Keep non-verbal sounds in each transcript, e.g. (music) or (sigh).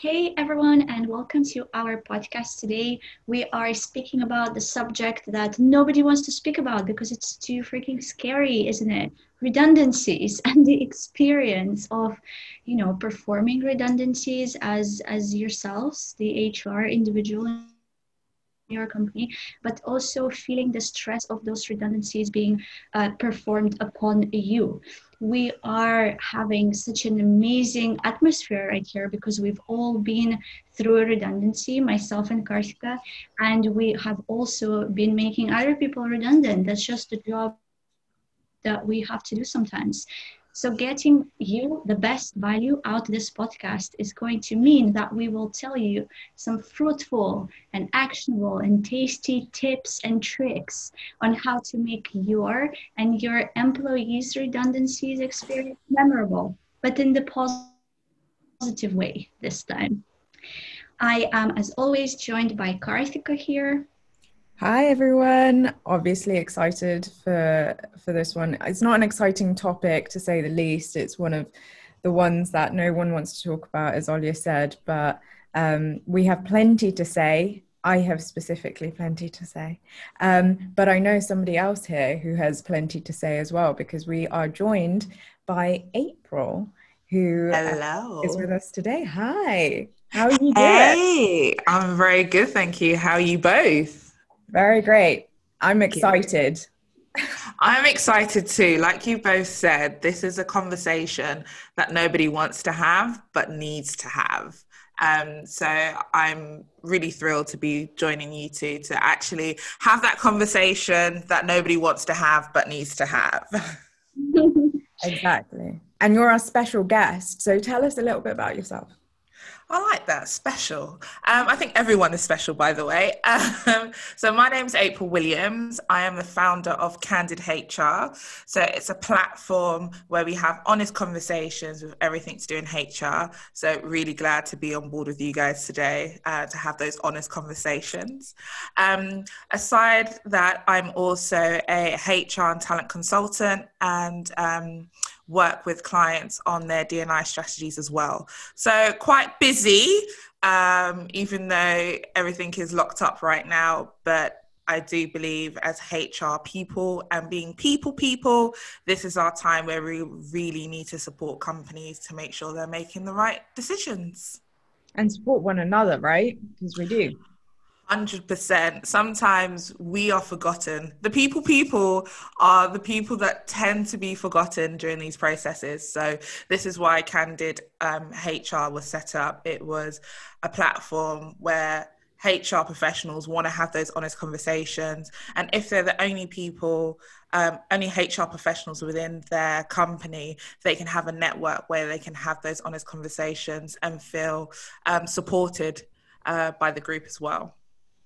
Hey everyone, and welcome to our podcast today. We are speaking about the subject that nobody wants to speak about because it's too freaking scary, isn't it? Redundancies (laughs) and the experience of, you know, performing redundancies as as yourselves, the HR individual your company, but also feeling the stress of those redundancies being uh, performed upon you. We are having such an amazing atmosphere right here because we've all been through a redundancy, myself and Karthika, and we have also been making other people redundant. That's just the job that we have to do sometimes. So getting you the best value out of this podcast is going to mean that we will tell you some fruitful and actionable and tasty tips and tricks on how to make your and your employees' redundancies experience memorable, but in the positive way this time. I am, as always, joined by Karthika here. Hi everyone. Obviously excited for for this one. It's not an exciting topic to say the least. It's one of the ones that no one wants to talk about, as Olya said. But um, we have plenty to say. I have specifically plenty to say. Um, but I know somebody else here who has plenty to say as well because we are joined by April, who Hello. is with us today. Hi. How are you doing? Hey, I'm very good, thank you. How are you both? Very great. I'm excited. I'm excited too. Like you both said, this is a conversation that nobody wants to have, but needs to have. Um, so I'm really thrilled to be joining you two to actually have that conversation that nobody wants to have, but needs to have. (laughs) exactly. And you're our special guest. So tell us a little bit about yourself. I like that. Special. Um, I think everyone is special, by the way. (laughs) Um, so, my name is April Williams. I am the founder of Candid HR. So, it's a platform where we have honest conversations with everything to do in HR. So, really glad to be on board with you guys today uh, to have those honest conversations. Um, aside that, I'm also a HR and talent consultant and um, work with clients on their DNI strategies as well. So quite busy, um, even though everything is locked up right now. But I do believe as HR people and being people people, this is our time where we really need to support companies to make sure they're making the right decisions. And support one another, right? Because we do. 100%. Sometimes we are forgotten. The people people are the people that tend to be forgotten during these processes. So, this is why Candid um, HR was set up. It was a platform where HR professionals want to have those honest conversations. And if they're the only people, um, only HR professionals within their company, they can have a network where they can have those honest conversations and feel um, supported uh, by the group as well.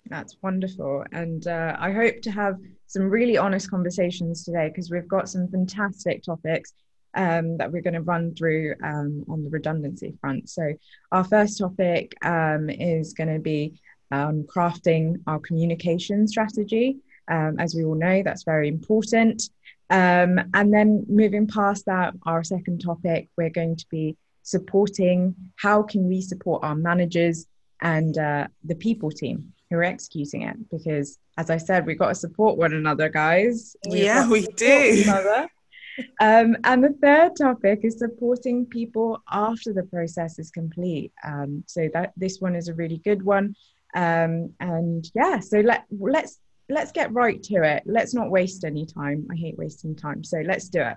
That's wonderful. And uh, I hope to have some really honest conversations today because we've got some fantastic topics um, that we're going to run through um, on the redundancy front. So, our first topic um, is going to be um, crafting our communication strategy. Um, as we all know, that's very important. Um, and then moving past that, our second topic, we're going to be supporting how can we support our managers and uh, the people team who are executing it because as i said we've got to support one another guys. We've yeah we do. um, and the third topic is supporting people after the process is complete. Um, so that this one is a really good one. Um, and yeah so let let's let's get right to it. Let's not waste any time. I hate wasting time. So let's do it.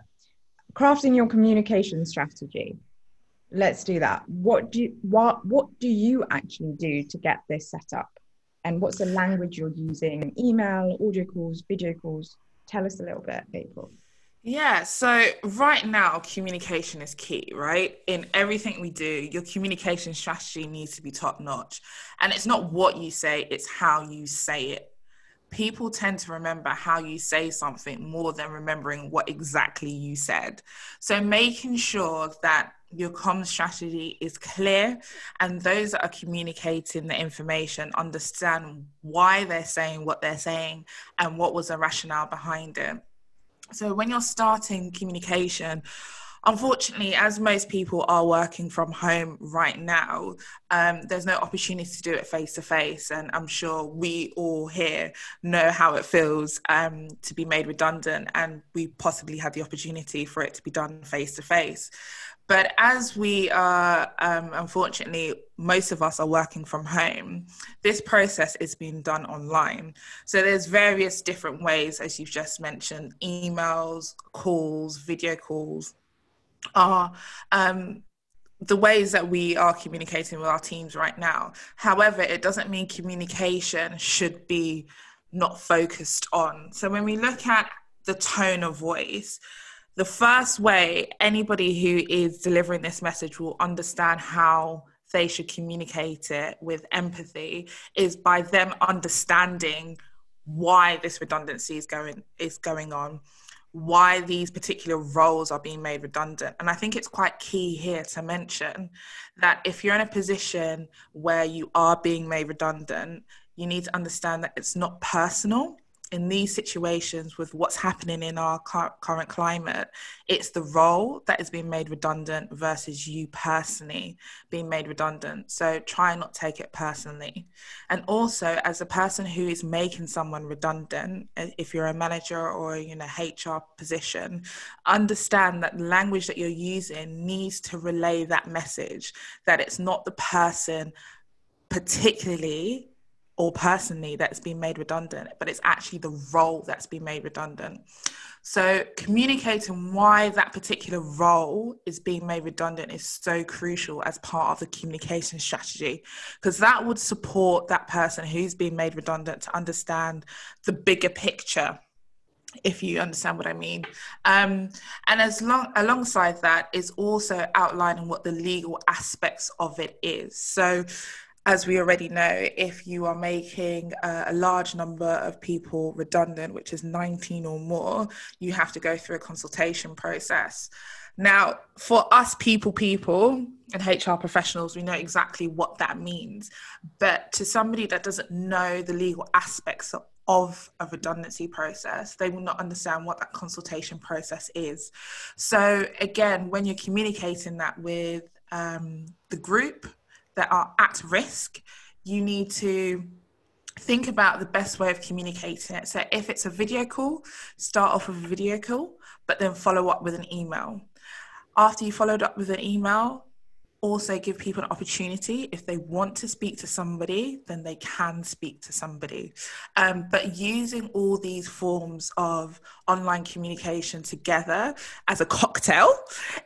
Crafting your communication strategy. Let's do that. What do you, what what do you actually do to get this set up and what's the language you're using email audio calls video calls tell us a little bit april yeah, so right now, communication is key, right? In everything we do, your communication strategy needs to be top notch. And it's not what you say, it's how you say it. People tend to remember how you say something more than remembering what exactly you said. So making sure that your comm strategy is clear and those that are communicating the information understand why they're saying what they're saying and what was the rationale behind it. So when you're starting communication, unfortunately, as most people are working from home right now, um, there's no opportunity to do it face to face. And I'm sure we all here know how it feels um, to be made redundant, and we possibly had the opportunity for it to be done face to face. But as we are, um, unfortunately, most of us are working from home, this process is being done online. So there's various different ways, as you've just mentioned emails, calls, video calls are um, the ways that we are communicating with our teams right now. However, it doesn't mean communication should be not focused on. So when we look at the tone of voice, the first way anybody who is delivering this message will understand how they should communicate it with empathy is by them understanding why this redundancy is going is going on why these particular roles are being made redundant. And i think it's quite key here to mention that if you're in a position where you are being made redundant you need to understand that it's not personal in these situations with what's happening in our current climate, it's the role that is being made redundant versus you personally being made redundant. So try not take it personally. And also, as a person who is making someone redundant, uh, if you're a manager or in a HR position, understand that the language that you're using needs to relay that message that it's not the person particularly or personally that's been made redundant, but it's actually the role that's been made redundant. So, communicating why that particular role is being made redundant is so crucial as part of the communication strategy, because that would support that person who's been made redundant to understand the bigger picture. If you understand what I mean, um, and as long alongside that is also outlining what the legal aspects of it is. So, as we already know, if you are making a, a, large number of people redundant, which is 19 or more, you have to go through a consultation process. Now, for us people, people and HR professionals, we know exactly what that means. But to somebody that doesn't know the legal aspects of, of a redundancy process, they will not understand what that consultation process is. So, again, when you're communicating that with um, the group, that are at risk, you need to think about the best way of communicating it. So if it's a video call, start off with a video call, but then follow up with an email. After you followed up with an email, also give people an opportunity. If they want to speak to somebody then they can speak to somebody. Um, but using all these forms of online communication together as a cocktail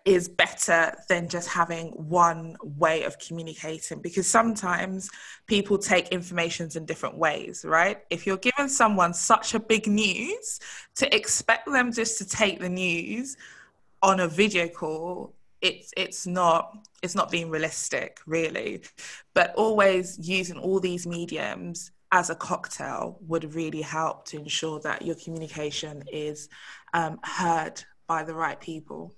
is better than just having one way of communicating because sometimes people take informations in different ways right? If you're giving someone such a big news to expect them just to take the news on a video call it's it's not it's not being realistic really. But always using all these mediums as a cocktail would really help to ensure that your communication is um, heard by the right people.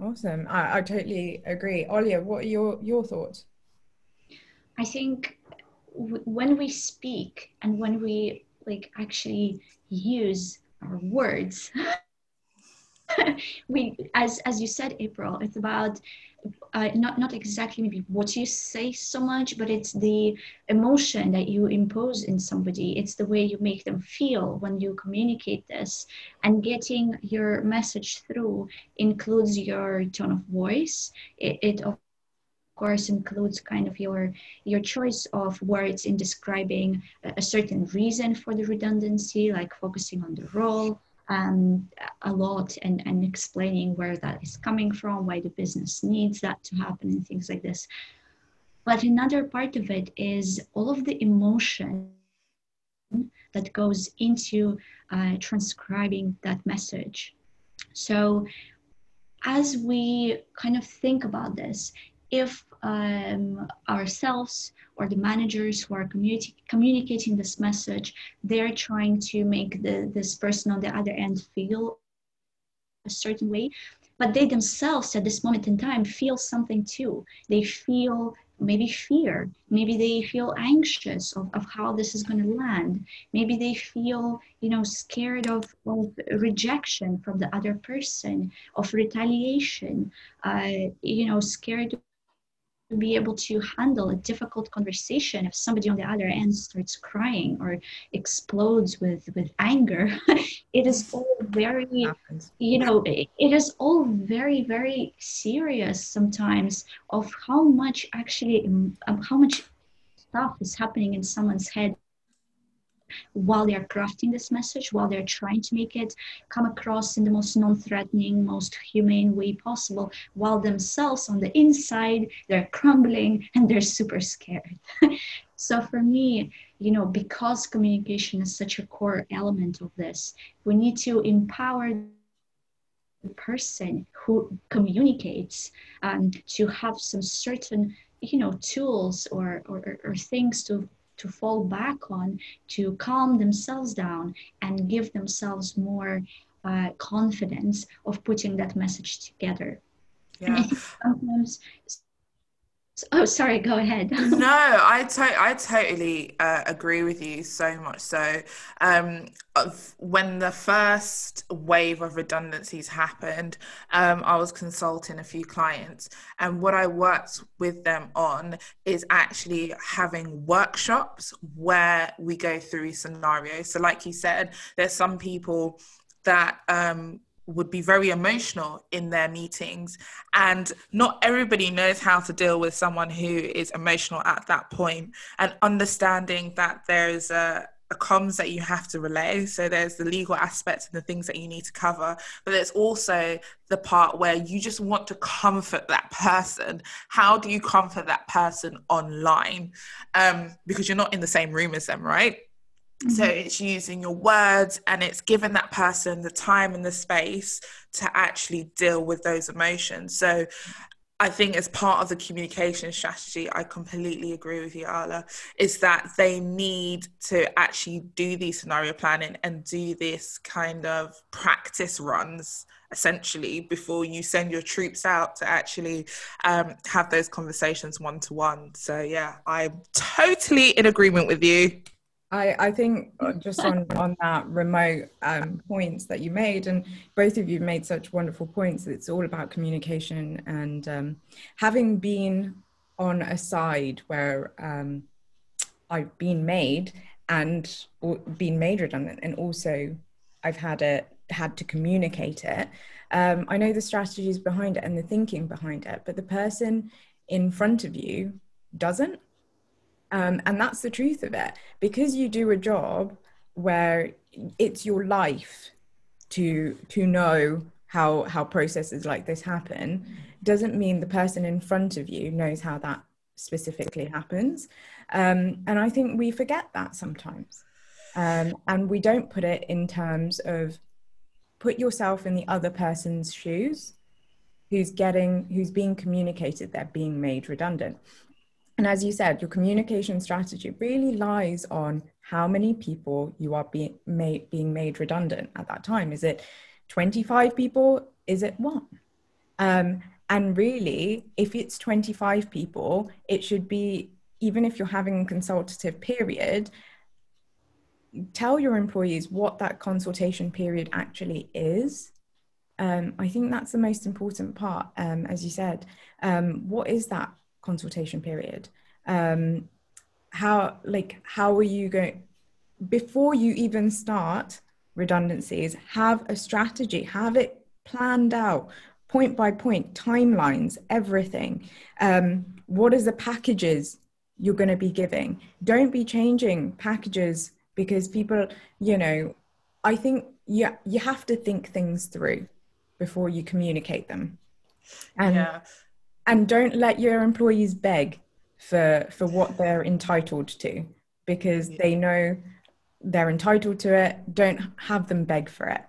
Awesome. I, I totally agree. Olya what are your your thoughts? I think w- when we speak and when we like actually use our words (laughs) (laughs) we as as you said april it's about uh, not not exactly maybe what you say so much but it's the emotion that you impose in somebody. It's the way you make them feel when you communicate this. And getting your message through includes your tone of voice. It, it of course includes kind of your your choice of words in describing a, a certain reason for the redundancy like focusing on the role um, a lot and, and explaining where that is coming from, why the business needs that to happen, and things like this. But another part of it is all of the emotion that goes into uh, transcribing that message. So, as we kind of think about this, if um, ourselves or the managers who are communi- communicating this message, they're trying to make the, this person on the other end feel a certain way, but they themselves at this moment in time feel something too. They feel maybe fear. Maybe they feel anxious of, of how this is going to land. Maybe they feel you know scared of, of rejection from the other person of retaliation uh, you know scared to be able to handle a difficult conversation if somebody on the other end starts crying or explodes with with anger (laughs) it is all very you know it is all very very serious sometimes of how much actually um, how much stuff is happening in someone's head while they're crafting this message, while they're trying to make it come across in the most non threatening, most humane way possible, while themselves on the inside, they're crumbling and they're super scared. (laughs) so for me, you know, because communication is such a core element of this, we need to empower the person who communicates um, to have some certain you know tools or, or, or things to to fall back on to calm themselves down and give themselves more uh, confidence of putting that message together. Yeah. (laughs) sometimes Oh, sorry. Go ahead. (laughs) no, I to- I totally uh, agree with you so much. So, um, when the first wave of redundancies happened, um, I was consulting a few clients, and what I worked with them on is actually having workshops where we go through scenarios. So, like you said, there's some people that um, would be very emotional in their meetings. And not everybody knows how to deal with someone who is emotional at that point and understanding that there's a, a comms that you have to relay. So there's the legal aspects and the things that you need to cover but there's also the part where you just want to comfort that person. How do you comfort that person online? Um, because you're not in the same room as them right so mm-hmm. it's using your words and it's giving that person the time and the space to actually deal with those emotions. So I think as part of the communication strategy, I completely agree with you, Ala, is that they need to actually do the scenario planning and do this kind of practice runs essentially before you send your troops out to actually um, have those conversations one to one. So yeah, I'm totally in agreement with you. I, I think uh, just on, on that remote um, points that you made, and both of you made such wonderful points. It's all about communication and um, having been on a side where um, I've been made and been made redundant, and also I've had it had to communicate it. Um, I know the strategies behind it and the thinking behind it, but the person in front of you doesn't um, and that's the truth of it. Because you do a job where it's your life to to know how how processes like this happen doesn't mean the person in front of you knows how that specifically happens. Um, and i think we forget that sometimes. Um, and we don't put it in terms of put yourself in the other person's shoes who's getting who's being communicated they're being made redundant and as you said, your communication strategy really lies on how many people you are being made, being made redundant at that time. Is it 25 people? Is it one? Um, and really, if it's 25 people, it should be, even if you're having a consultative period, tell your employees what that consultation period actually is. Um, I think that's the most important part, um, as you said. Um, what is that consultation period. Um, how like how are you going before you even start redundancies have a strategy have it planned out point by point timelines everything. Um, what is the packages you're going to be giving? Don't be changing packages because people you know i think you, you have to think things through before you communicate them. And yeah and don't let your employees beg for for what they're entitled to because they know they're entitled to it. Don't have them beg for it.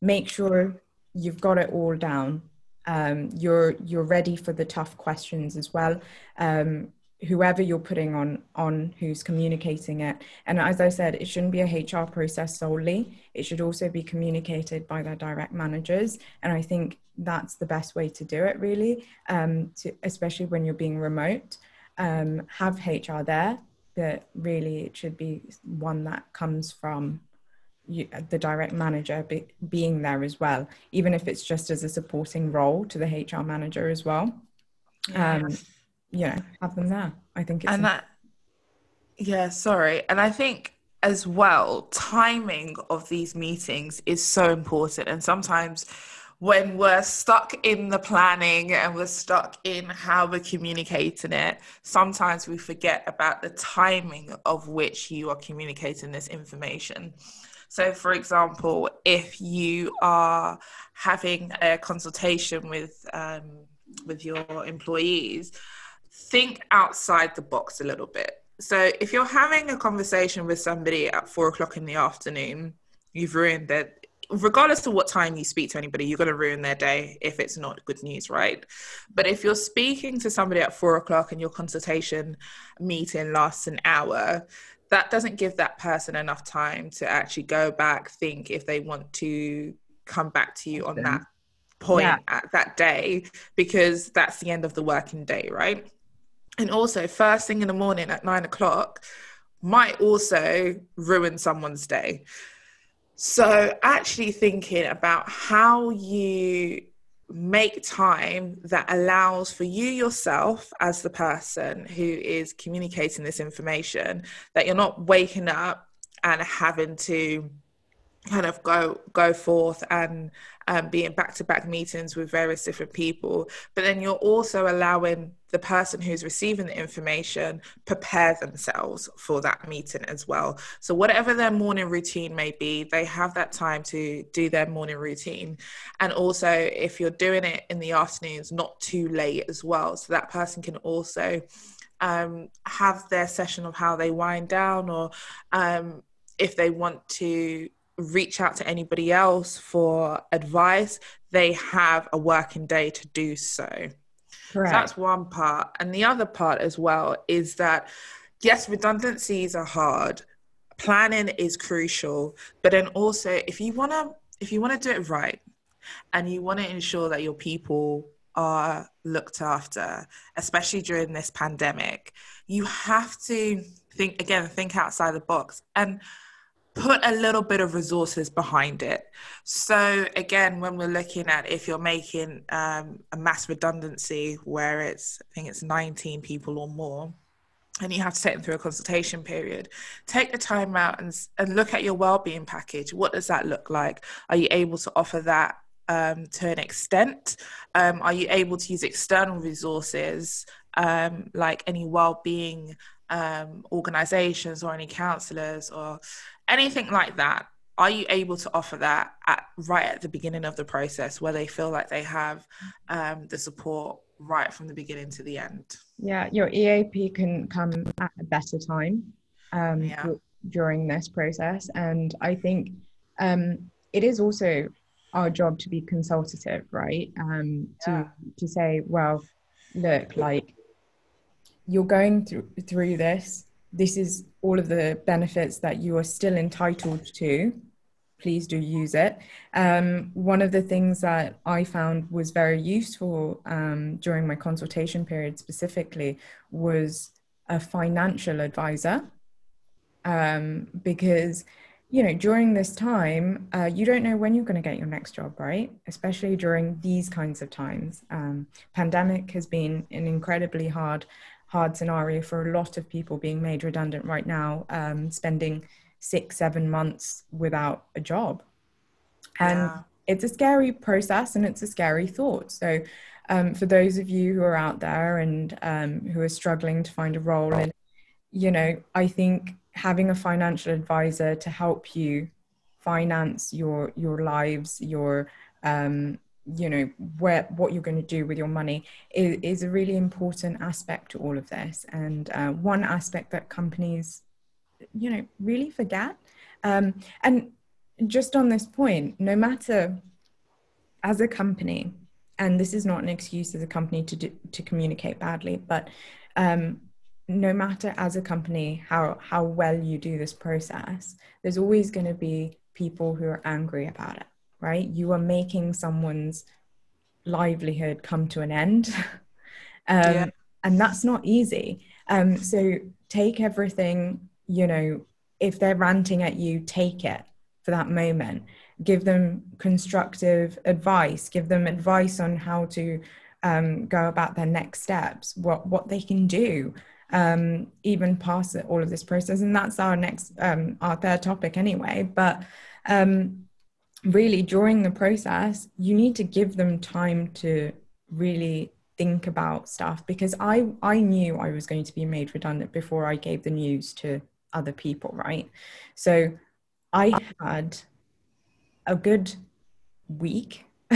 Make sure you've got it all down. Um, you're you're ready for the tough questions as well. Um, whoever you're putting on on who's communicating it. And as i said it shouldn't be a hr process solely. It should also be communicated by their direct managers. And i think that's the best way to do it really um, to, especially when you're being remote. Um, have hr there but really it should be one that comes from you, the direct manager be, being there as well even if it's just as a supporting role to the hr manager as well. Um yeah have them there. I think it's and that yeah sorry. And i think as well timing of these meetings is so important. And sometimes when we're stuck in the planning and we're stuck in how we're communicating it, sometimes we forget about the timing of which you are communicating this information. So, for example, if you are having a consultation with um, with your employees, think outside the box a little bit. So, if you're having a conversation with somebody at four o'clock in the afternoon, you've ruined their regardless of what time you speak to anybody, you're going to ruin their day if it's not good news, right? But if you're speaking to somebody at four o'clock and your consultation meeting lasts an hour, that doesn't give that person enough time to actually go back, think if they want to come back to you on that point yeah. at that day, because that's the end of the working day, right? And also, first thing in the morning at nine o'clock might also ruin someone's day. So, actually thinking about how you make time that allows for you yourself as the person who is communicating this information that you're not waking up and having to kind of go go forth and um, be in back-to-back meetings with various different people but then you're also allowing the person who's receiving the information prepare themselves for that meeting as well. So whatever their morning routine may be they have that time to do their morning routine. And also if you're doing it in the afternoons not too late as well. So that person can also um, have their session of how they wind down or um, if they want to reach out to anybody else for advice, they have a working day to do so. So that's one part. And the other part as well is that, yes, redundancies are hard. Planning is crucial, but then also if you want to if you want to do it right and you want to ensure that your people are looked after, especially during this pandemic, you have to think again, think outside the box. And put a little bit of resources behind it. So again, when we're looking at if you're making um, a mass redundancy where it's I think it's 19 people or more, and you have to take them through a consultation period, take the time out and and look at your well-being package. What does that look like? Are you able to offer that? Um, to an extent, um, are you able to use external resources um, like any well-being um, organizations or any counselors or anything like that are you able to offer that at, right at the beginning of the process where they feel like they have um, the support right from the beginning to the end yeah your eap can come at a better time um, yeah. during this process and i think um, it is also our job to be consultative right um, to yeah. to say well look like you're going through through this this is all of the benefits that you are still entitled to. Please do use it. Um, one of the things that I found was very useful um, during my consultation period specifically was a financial advisor. Um, because, you know, during this time, uh, you don't know when you're going to get your next job, right? Especially during these kinds of times. Um, pandemic has been an incredibly hard hard scenario for a lot of people being made redundant right now, um, spending six, seven months without a job. And yeah. it's a scary process and it's a scary thought. So, um, for those of you who are out there and um, who are struggling to find a role, and you know, I think having a financial advisor to help you finance your your lives, your um, you know where what you're going to do with your money is, is a really important aspect to all of this. And uh, one aspect that companies you know really forget um, and just on this point no matter as a company and this is not an excuse as a company to do, to communicate badly but um, no matter as a company how how well you do this process there's always going to be people who are angry about it right? You are making someone's livelihood come to an end. (laughs) um, yeah. And that's not easy. Um, so take everything, you know, if they're ranting at you, take it for that moment. Give them constructive advice, give them advice on how to um, go about their next steps, what, what they can do. Um, even past all of this process, and that's our next, um, our third topic anyway. But um, really, during the process, you need to give them time to really think about stuff because I I knew I was going to be made redundant before I gave the news to other people, right? So I had a good week (laughs)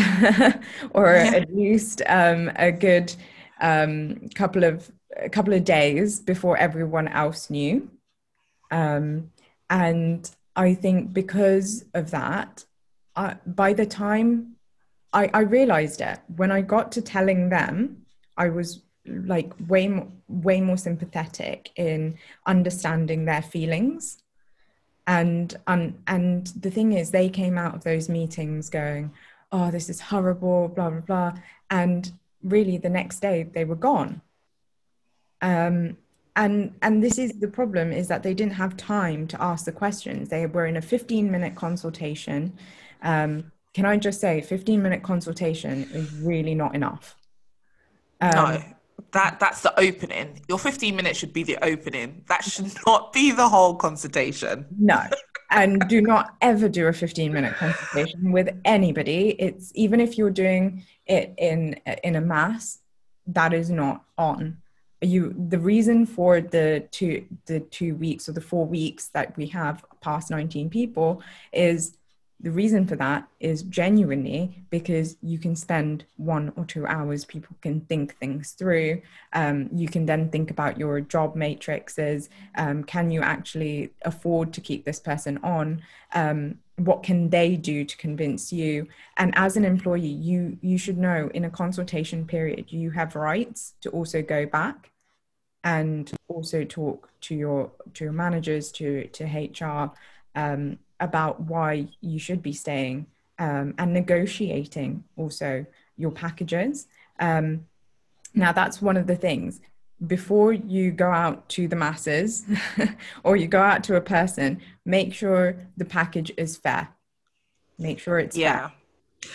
or yeah. at least um, a good um, couple of a couple of days before everyone else knew. Um, and I think because of that, I, by the time I, I realized it, when I got to telling them, I was like way more, way more sympathetic in understanding their feelings. And um and the thing is they came out of those meetings going oh this is horrible blah blah blah. And really the next day they were gone. Um and and this is the problem is that they didn't have time to ask the questions. They were in a 15 minute consultation um can i just say 15 minute consultation is really not enough um, no that that's the opening. Your 15 minutes should be the opening. That should (laughs) not be the whole consultation. No. (laughs) And do not ever do a 15 minute consultation with anybody. It's even if you're doing it in in a mass, that is not on. You the reason for the two the two weeks or the four weeks that we have past 19 people is the reason for that is genuinely because you can spend one or two hours people can think things through. Um, you can then think about your job matrices. Um, can you actually afford to keep this person on? Um, what can they do to convince you? And as an employee you you should know in a consultation period you have rights to also go back and also talk to your to your managers to to hr um, about why you should be staying um, and negotiating also your packages. Um, now, that's one of the things. Before you go out to the masses (laughs) or you go out to a person, make sure the package is fair. Make sure it's yeah.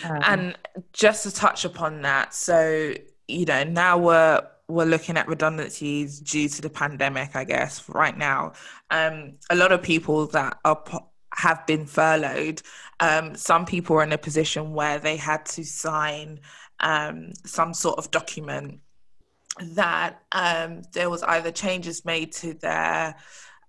Um, and just to touch upon that, so you know now we're we're looking at redundancies due to the pandemic, I guess, right now. Um, a lot of people that are have been furloughed. Um, some people are in a position where they had to sign um, some sort of document that um, there was either changes made to their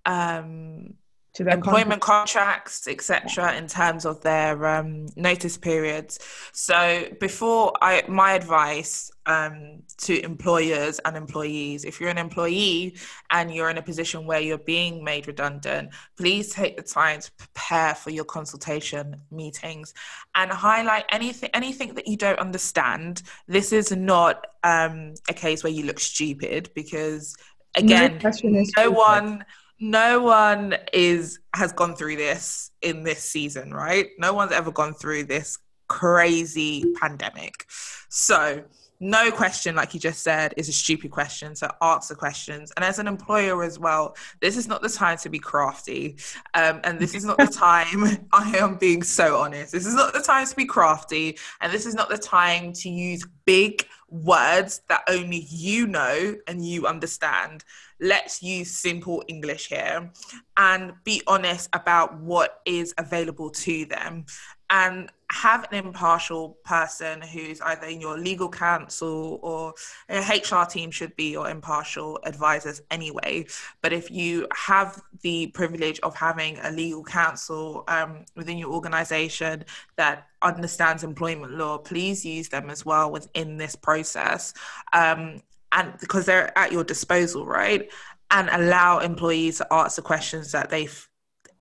um, to their employment contracts, etc., in terms of their um, notice periods. So, before I, my advice um, to employers and employees, if you're an employee and you're in a position where you're being made redundant, please take the time to prepare for your consultation meetings and highlight anything anything that you don't understand. This is not um, a case where you look stupid because again, no, no one no one is has gone through this in this season, right? No one's ever gone through this crazy pandemic. So, no question, like you just said, is a stupid question. So ask the questions. And as an employer as well, this is not the time to be crafty. Um, and this is not the (laughs) time, I am being so honest, this is not the time to be crafty. And this is not the time to use big words that only you know and you understand let's use simple English here and be honest about what is available to them and have an impartial person who's either in your legal counsel or HR team should be your impartial advisors anyway. But if you have the privilege of having a legal counsel um, within your organization that understands employment law, please use them as well within this process. Um, and because they're at your disposal, right? And allow employees to ask the questions that they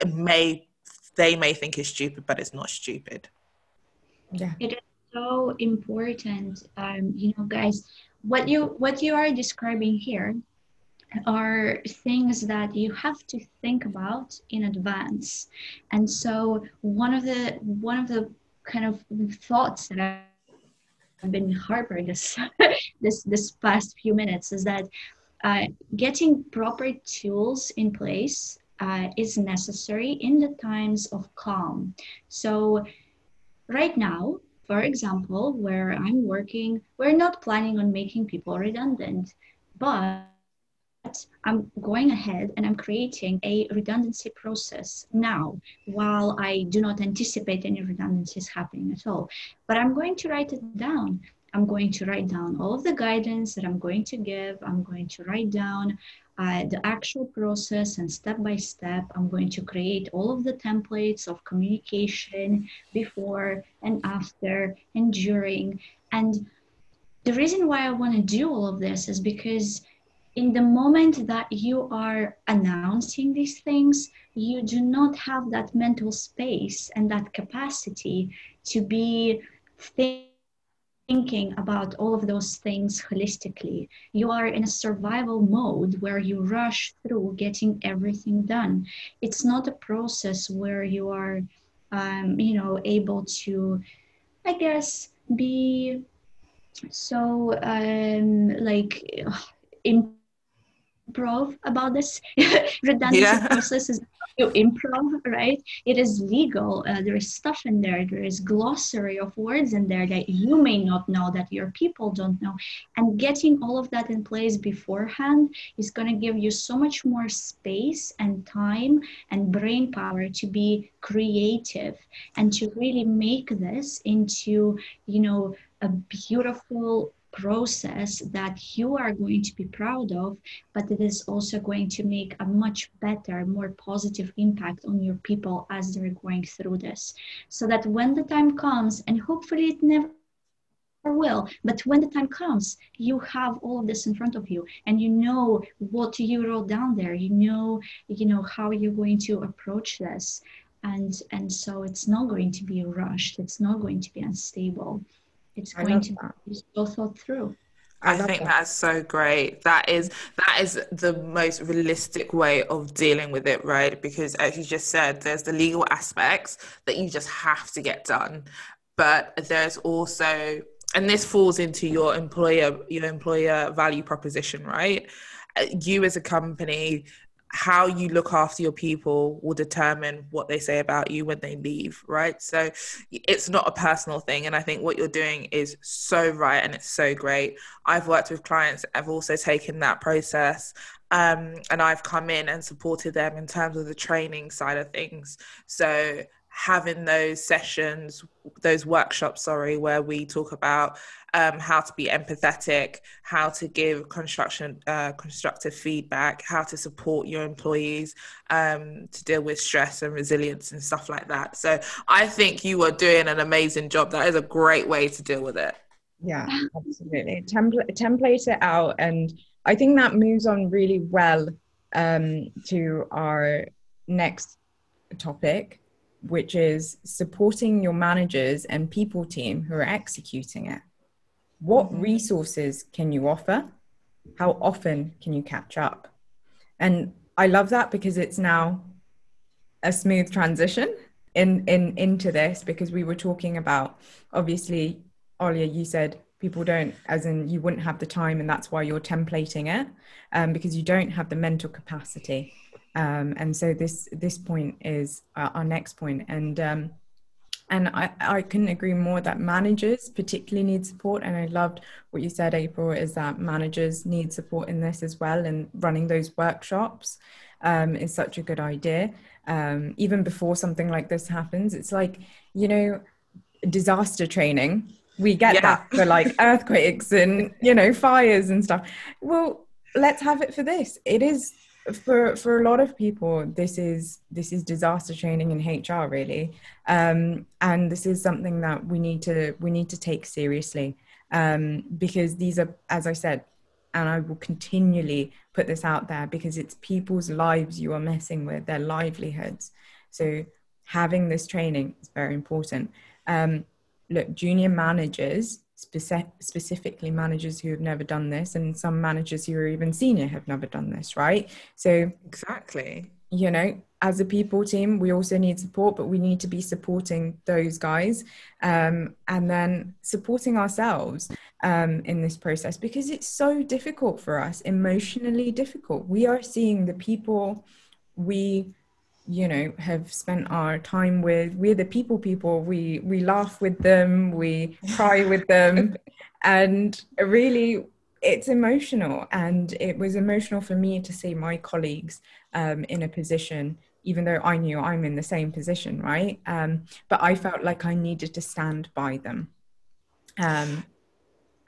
may they may think is stupid, but it's not stupid. Yeah, it is so important. Um, you know, guys, what you what you are describing here are things that you have to think about in advance and so one of the one of the kind of thoughts that I've been harboring this (laughs) this this past few minutes is that uh, getting proper tools in place uh, is necessary in the times of calm. So, right now, for example, where I'm working, we're not planning on making people redundant, but I'm going ahead and I'm creating a redundancy process now while I do not anticipate any redundancies happening at all. But I'm going to write it down. I'm going to write down all of the guidance that I'm going to give. I'm going to write down uh, the actual process and step by step. I'm going to create all of the templates of communication before and after and during. And the reason why I want to do all of this is because in the moment that you are announcing these things, you do not have that mental space and that capacity to be thinking thinking about all of those things holistically. You are in a survival mode where you rush through getting everything done. It's not a process where you are, um, you know, able to, I guess, be so um, like (sighs) improv about this (laughs) redundancy yeah. (laughs) process is you improv, right? It is legal. Uh, there is stuff in there. There is glossary of words in there that you may not know, that your people don't know. And getting all of that in place beforehand is going to give you so much more space and time and brain power to be creative and to really make this into, you know, a beautiful process that you are going to be proud of, but it is also going to make a much better, more positive impact on your people as they're going through this. So that when the time comes, and hopefully it never will but when the time comes you have all of this in front of you and you know what you wrote down there. You know you know how you're going to approach this. And and so it's not going to be rushed. It's not going to be unstable it's going to be thought through. I, I think that. that's so great. That is that is the most realistic way of dealing with it, right? Because as you just said, there's the legal aspects that you just have to get done, but there's also and this falls into your employer your employer value proposition, right? Uh, you as a company how you look after your people will determine what they say about you when they leave, right? So it's not a personal thing. And I think what you're doing is so right and it's so great. I've worked with clients, I've also taken that process um, and I've come in and supported them in terms of the training side of things. So having those sessions, those workshops, sorry, where we talk about um, how to be empathetic, how to give construction uh, constructive feedback, how to support your employees um, to deal with stress and resilience and stuff like that. So I think you are doing an amazing job. That is a great way to deal with it. Yeah, absolutely. Template template it out, and I think that moves on really well um, to our next topic, which is supporting your managers and people team who are executing it. What mm-hmm. resources can you offer? How often can you catch up? And I love that because it's now a smooth transition in, in into this because we were talking about obviously Olya you said people don't as in you wouldn't have the time and that's why you're templating it um, because you don't have the mental capacity um, and so this this point is uh, our next point and um, and I, I couldn't agree more that managers particularly need support. And i loved what you said april is that managers need support in this as well and running those workshops um, is such a good idea. Um, even before something like this happens it's like you know disaster training. We get yeah. that for like (laughs) earthquakes and you know fires and stuff. Well let's have it for this. It is for for a lot of people this is this is disaster training in hr really. Um, and this is something that we need to we need to take seriously. Um, because these are as i said and i will continually put this out there because it's people's lives you are messing with their livelihoods. So having this training is very important. Um, look junior managers speci- specifically managers who have never done this and some managers who are even senior have never done this right so exactly you know as a people team we also need support but we need to be supporting those guys um, and then supporting ourselves um, in this process because it's so difficult for us, emotionally difficult. We are seeing the people we you know have spent our time with. We're the people people. We we laugh with them. We cry with them. (laughs) And really it's emotional. And it was emotional for me to see my colleagues um, in a position even though i knew i'm in the same position right? Um, but i felt like i needed to stand by them. Um,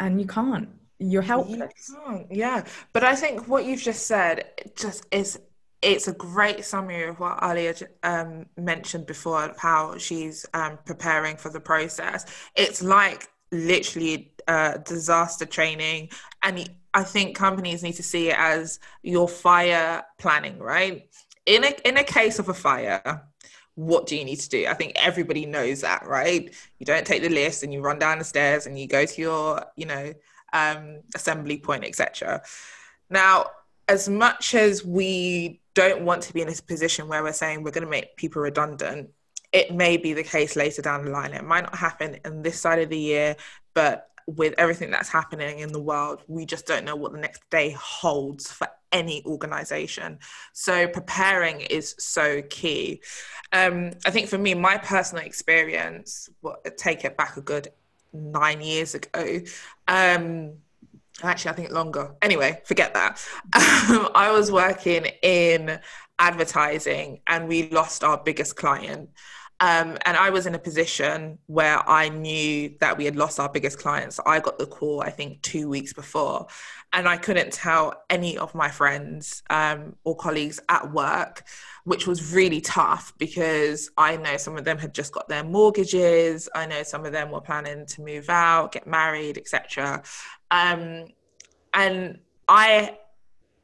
and you can't. You're helpless. you yeah. But i think what you've just said just is it's a great summary of what Olya um, mentioned before of how she's um, preparing for the process. It's like literally uh, disaster training, and I think companies need to see it as your fire planning, right? In a in a case of a fire, what do you need to do? I think everybody knows that, right? You don't take the list and you run down the stairs and you go to your, you know, um, assembly point, etc. Now, as much as we don't want to be in this position where we're saying we're going to make people redundant, it may be the case later down the line. It might not happen in this side of the year, but with everything that's happening in the world, we just don't know what the next day holds for any organization. So preparing is so key. Um, I think for me, my personal experience, well, take it back a good nine years ago. Um, actually i think longer. Anyway forget that. (laughs) Um, i was working in advertising and we lost our biggest client um, and i was in a position where i knew that we had lost our biggest client so i got the call i think two weeks before and i couldn't tell any of my friends um, or colleagues at work which was really tough because i know some of them had just got their mortgages. I know some of them were planning to move out get married etc um, and I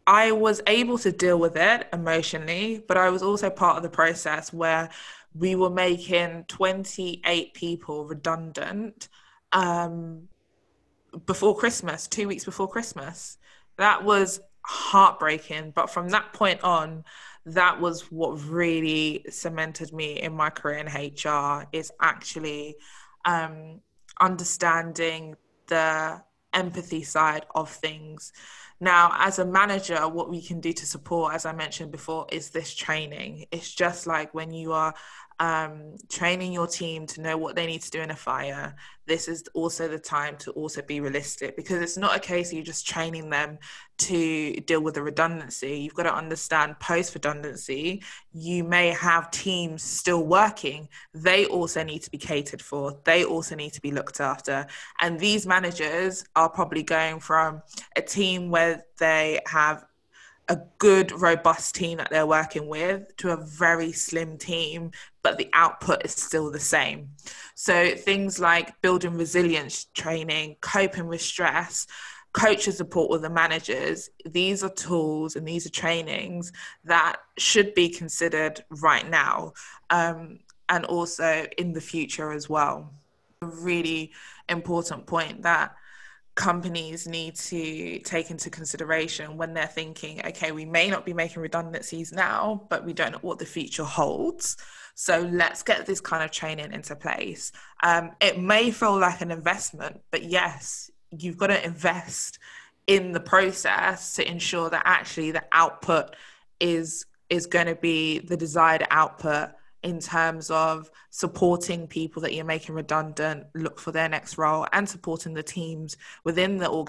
I was able to deal with it emotionally, but I was also part of the process where we were making 28 people redundant um, before Christmas, two weeks before Christmas. That was heartbreaking. But from that point on, that was what really cemented me in my career in HR is actually um, understanding the empathy side of things. Now, as a manager, what we can do to support, as I mentioned before, is this training. It's just like when you are um, training your team to know what they need to do in a fire, this is also the time to also be realistic because it's not a case of you just training them to deal with the redundancy. You've got to understand post redundancy, you may have teams still working. They also need to be catered for, they also need to be looked after. And these managers are probably going from a team where they have a good, robust team that they're working with to a very slim team, but the output is still the same. So things like building resilience training, coping with stress, coaches support with the managers, these are tools and these are trainings that should be considered right now um, and also in the future as well. A really important point that companies need to take into consideration when they're thinking, okay, we may not be making redundancies now, but we don't know what the future holds. So let's get this kind of training into place. Um, it may feel like an investment, but yes, you've got to invest in the process to ensure that actually the output is is going to be the desired output in terms of supporting people that you're making redundant look for their next role and supporting the teams within the